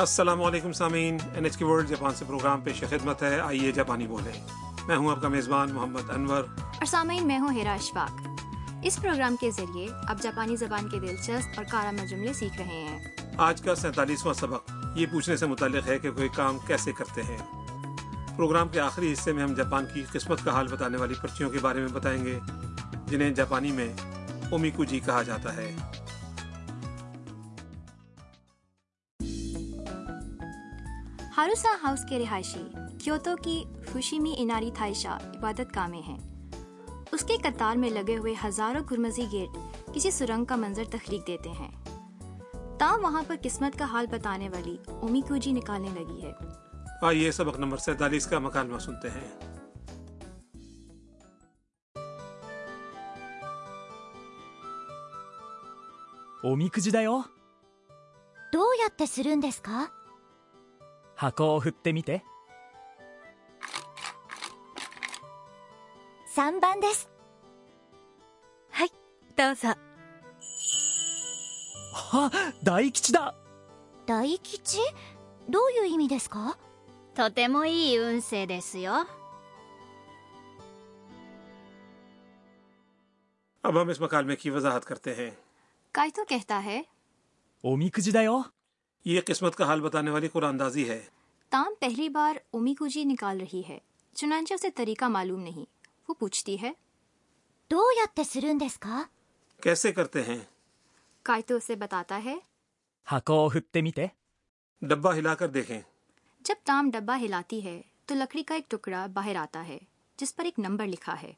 السلام علیکم سامعین N H K world Japan سے پروگرام پیش خدمت ہے۔ آئیے جاپانی بولے میں ہوں آپ کا میزبان محمد انور۔ اور سامعین میں ہوں ہیرا اشفاق۔ اس پروگرام کے ذریعے آپ جاپانی زبان کے دلچسپ اور کارا جملے سیکھ رہے ہیں۔ آج کا سینتالیسواں سبق۔ یہ پوچھنے سے متعلق ہے کہ کوئی کام کیسے کرتے ہیں۔ پروگرام کے آخری حصے میں ہم جاپان کی قسمت کا حال بتانے والی پرچیوں کے بارے میں بتائیں گے جنہیں جاپانی میں اومیکو جی کہا جاتا ہے۔ ہاروسا ہاؤس کے رہائشی کیوتو کی فوشیمی اناری تھائشہ عبادت گاہ میں ہیں۔ اس کے قطار میں لگے ہوئے ہزاروں گرمزی گیٹ کسی سرنگ کا منظر تخلیق دیتے ہیں۔ تاہم وہاں پر قسمت کا حال بتانے والی اومی کوجی نکالنے لگی ہے۔ آئیے سبق نمبر سینتالیس کا مکالمہ سنتے ہیں۔ おみくじだよどうやってするんですか اب ہم اس مکال میں کی وضاحت کرتے ہیں۔ کام ہی یہ قسمت کا حال بتانے والی قرآن دازی ہے۔ تام پہلی بار امی کو جی نکال رہی ہے چنانچہ اسے طریقہ معلوم نہیں۔ وہ پوچھتی ہے دو یا تسرن دس کا؟ کیسے کرتے ہیں؟ کائتو اسے بتاتا ہے ہاکو ہپتے میتے؟ ڈبا ہلا کر دیکھیں۔ جب تام ڈبا ہلاتی ہے تو لکڑی کا ایک ٹکڑا باہر آتا ہے جس پر ایک نمبر لکھا ہے۔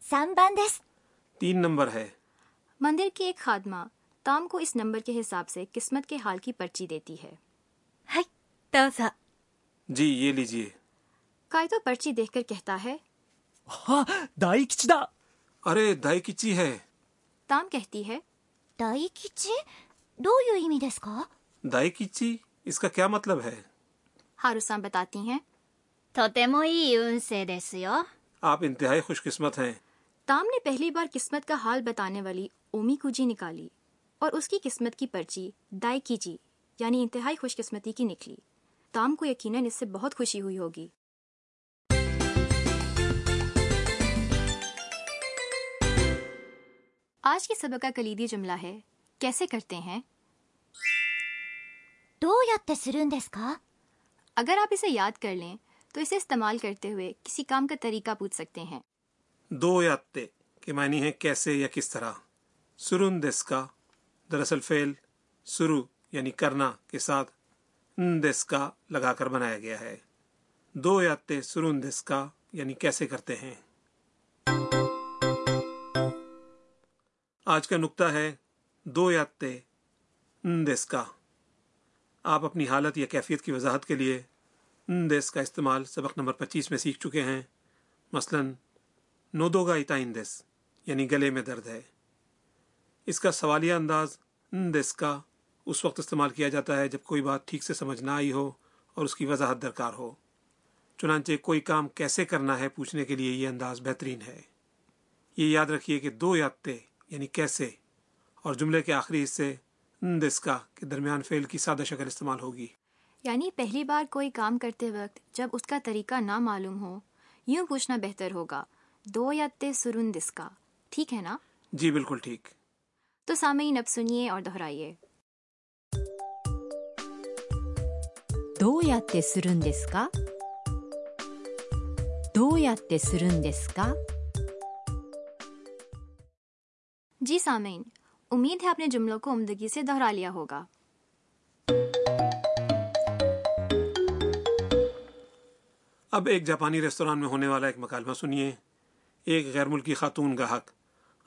سام باندس تین نمبر ہے۔ مندر کی ایک خادمہ تام کو اس نمبر کے حساب سے قسمت کے حال کی پرچی دیتی ہے۔ جی یہ لیجیے کائتو پرچی دیکھ کر کہتا ہے۔ ہاں، دائی کچدا ارے دائی کچی ہے۔ تام کہتی ہے۔ دائی کچی؟ دو یو ایمی دس کا۔ دائی کچی؟ اس کا کیا مطلب ہے؟ ہاروسان بتاتی ہیں۔ توتےمو ای ان سے دیس آپ انتہائی خوش قسمت ہیں۔ تام نے پہلی بار قسمت کا حال بتانے والی اومی کو جی نکالی۔ اور اس کی قسمت کی پرچی دائی کی جی یعنی انتہائی خوش قسمتی کی نکلی۔ تام کو یقیناً اس سے بہت خوشی ہوئی ہوگی۔ آج کے سبق کا کلیدی جملہ ہے کیسے کرتے ہیں؟ دو کا؟ اگر آپ اسے یاد کر لیں تو اسے استعمال کرتے ہوئے کسی کام کا طریقہ پوچھ سکتے ہیں۔ دو یا کے معنی ہے کیسے یا کس طرح؟ سرن دس کا۔ دراصل فعل سرو یعنی کرنا کے ساتھ اندس کا لگا کر بنایا گیا ہے۔ دو یاتے سرو اندس کا یعنی کیسے کرتے ہیں۔ آج کا نقطہ ہے دو یاتے اندس کا آپ اپنی حالت یا کیفیت کی وضاحت کے لیے اندس کا استعمال سبق نمبر پچیس میں سیکھ چکے ہیں۔ مثلا گا اتا اندس یعنی گلے میں درد ہے۔ اس کا سوالیہ انداز دس کا اس وقت استعمال کیا جاتا ہے جب کوئی بات ٹھیک سے سمجھ نہ آئی ہو اور اس کی وضاحت درکار ہو۔ چنانچہ کوئی کام کیسے کرنا ہے پوچھنے کے لیے یہ انداز بہترین ہے۔ یہ یاد رکھیے کہ دو یادتے یعنی کیسے اور جملے کے آخری حصے دس کا کے درمیان فعل کی سادہ شکل استعمال ہوگی۔ یعنی پہلی بار کوئی کام کرتے وقت جب اس کا طریقہ نہ معلوم ہو یوں پوچھنا بہتر ہوگا دو یادتے سرون دس کا ٹھیک ہے نا؟ جی بالکل ٹھیک۔ تو سامعین اب سنیے اور دہرائیے۔ どうやってするんですかどうやってするんですか جی سامعین امید ہے آپ نے جملوں کو عمدگی سے دہرا لیا ہوگا۔ اب ایک جاپانی ریستوران میں ہونے والا ایک مکالمہ سنیے۔ ایک غیر ملکی خاتون گاہک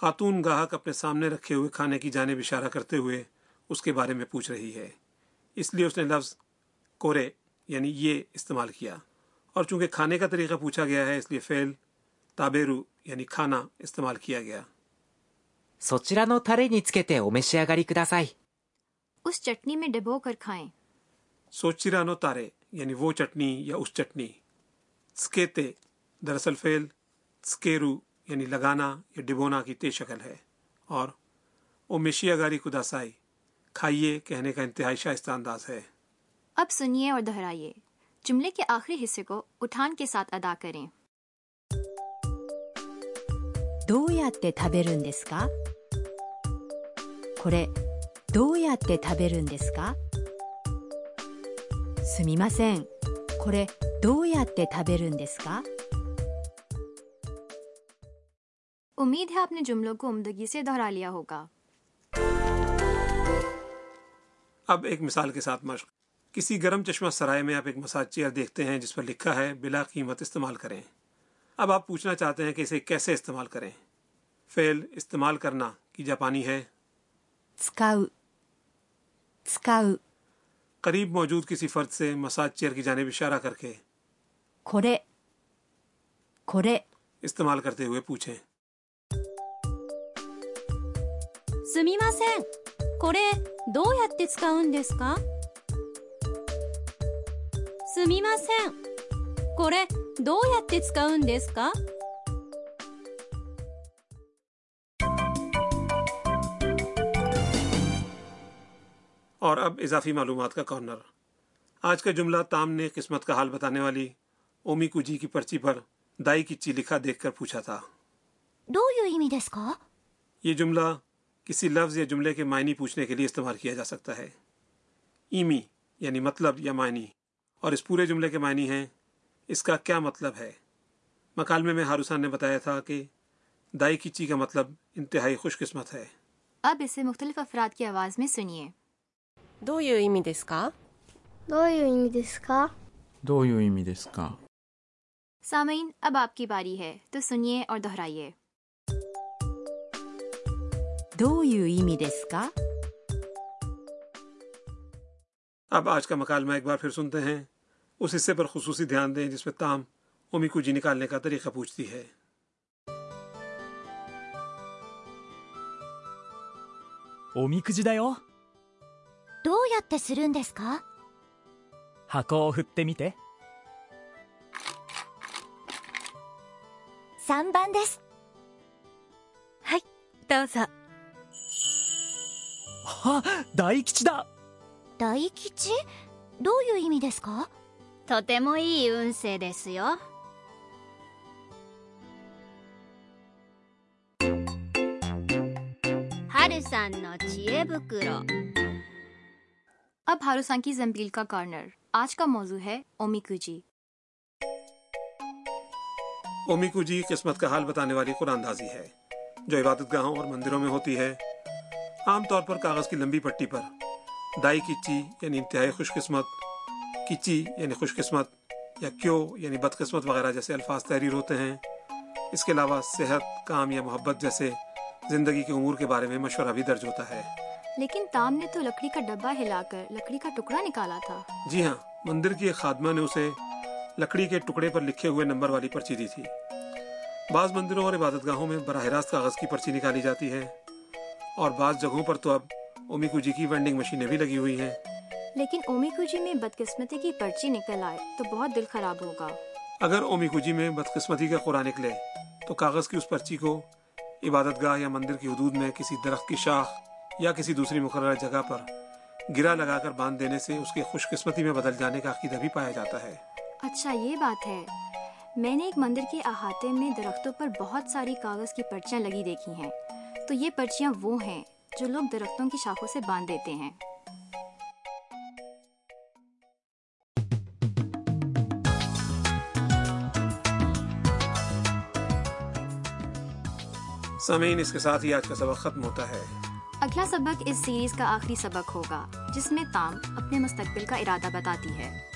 خاتون گاہک اپنے سامنے رکھے ہوئے کھانے کی جانب اشارہ کرتے ہوئے اس کے بارے میں پوچھ رہی ہے۔ اس لیے اس نے لفظ کورے یعنی یہ استعمال کیا۔ اور چونکہ کھانے کا طریقہ پوچھا گیا ہے اس لیے فیل تابیرو یعنی کھانا استعمال کیا گیا۔ اس چٹنی میں ڈبو کر کھائیں۔ سوچیرا نو تارے یعنی وہ چٹنی یا اس چٹنی۔ سکیتے دراصل فیل سکیرو یعنی لگانا یا ڈبونا کی تے شکل ہے اور اومیشی اگاری کداسائی کھائیے کہنے کا انتہائی شائستہ انداز ہے اب سنیے اور دہرائیے جملے کے آخری حصے کو اٹھان کے ساتھ ادا کریں どうやって食べるんですかこれどうやって食べるんですかすみませんこれどうやって食べるんですか امید ہے آپ نے جملوں کو عمدگی سے دہرا لیا ہوگا۔ اب ایک مثال کے ساتھ مشق۔ کسی گرم چشمہ سرائے میں آپ ایک مساج چیئر دیکھتے ہیں جس پر لکھا ہے بلا قیمت استعمال کریں۔ اب آپ پوچھنا چاہتے ہیں کہ اسے کیسے استعمال کریں۔ فیل استعمال کرنا کی جاپانی ہے۔ سکاو. سکاو. قریب موجود کسی فرد سے مساج چیئر کی جانب اشارہ کر کے کھورے۔ استعمال کرتے ہوئے پوچھیں۔ すみませんこれどうやって使うんですかすみませんこれどうやって使うんですか اور اب اضافی معلومات کا کارنر آج کا جملہ تام نے قسمت کا حال بتانے والی اومی کو جی کی پرچی پر دائی کی چی لکھا دیکھ کر پوچھا تھا どういう意味ですか یہ جملہ کسی لفظ یا جملے کے معنی پوچھنے کے لیے استعمال کیا جا سکتا ہے۔ ایمی یعنی مطلب یا معنی۔ اور اس پورے جملے کے معنی ہیں اس کا کیا مطلب ہے؟ مکالمے میں ہاروسان نے بتایا تھا کہ دائی کیچی کا مطلب انتہائی خوش قسمت ہے۔ اب اسے مختلف افراد کی آواز میں سنیے۔ دو یو ایمی دس کا۔ دو یو ایمی دس کا۔ دو یو ایمی دس کا۔ سامعین اب آپ کی باری ہے تو سنیے اور دہرائیے۔ どういう意味ですか اب آج کا مکالمہ ایک بار پھر سنتے ہیں اس حصے پر خصوصی دھیان دیں جس میں تام اومی کو جی نکالنے کا طریقہ پوچھتی ہے おみくじだよどうやってするんですか箱を振ってみて3番ですはいどうぞ あ大吉だ大吉どういう意味ですかとてもいい運勢ですよ 春さんの知恵袋 اب ہاروسان کی زمبیل کا کارنر آج کا موضوع ہے اومیکو جی اومی کو جی قسمت کا حال بتانے والی قرآن اندازی ہے جو عبادت گاہوں اور مندروں میں ہوتی ہے عام طور پر کاغذ کی لمبی پٹی پر۔ دائی کی چی یعنی انتہائی خوش قسمت کچی یعنی خوش قسمت یا کیو یعنی بد قسمت وغیرہ جیسے الفاظ تحریر ہوتے ہیں۔ اس کے علاوہ صحت کام یا محبت جیسے زندگی کے امور کے بارے میں مشورہ بھی درج ہوتا ہے۔ لیکن تام نے تو لکڑی کا ڈبہ ہلا کر لکڑی کا ٹکڑا نکالا تھا۔ جی ہاں مندر کی ایک خادمہ نے اسے لکڑی کے ٹکڑے پر لکھے ہوئے نمبر والی پرچی دی تھی۔ بعض مندروں اور عبادت گاہوں میں براہ راست کاغذ کی پرچی نکالی جاتی ہے۔ اور بعض جگہوں پر تو اب اومیکو جی کی وینڈنگ مشینیں بھی لگی ہوئی ہیں۔ لیکن اومیکو جی میں بدقسمتی کی پرچی نکل آئے تو بہت دل خراب ہوگا۔ اگر اومیکو جی میں بدقسمتی کا قرآن نکلے تو کاغذ کی اس پرچی کو عبادت گاہ یا مندر کی حدود میں کسی درخت کی شاخ یا کسی دوسری مقررہ جگہ پر گرا لگا کر باندھ دینے سے اس کے خوش قسمتی میں بدل جانے کا عقیدہ بھی پایا جاتا ہے۔ اچھا یہ بات ہے۔ میں نے ایک مندر کے احاطے میں درختوں پر بہت ساری کاغذ کی پرچیاں لگی دیکھی ہیں۔ تو یہ پرچیاں وہ ہیں جو لوگ درختوں کی شاخوں سے باندھ دیتے ہیں۔ سامعین اس کے ساتھ ہی آج کا سبق ختم ہوتا ہے۔ اگلا سبق اس سیریز کا آخری سبق ہوگا جس میں تام اپنے مستقبل کا ارادہ بتاتی ہے۔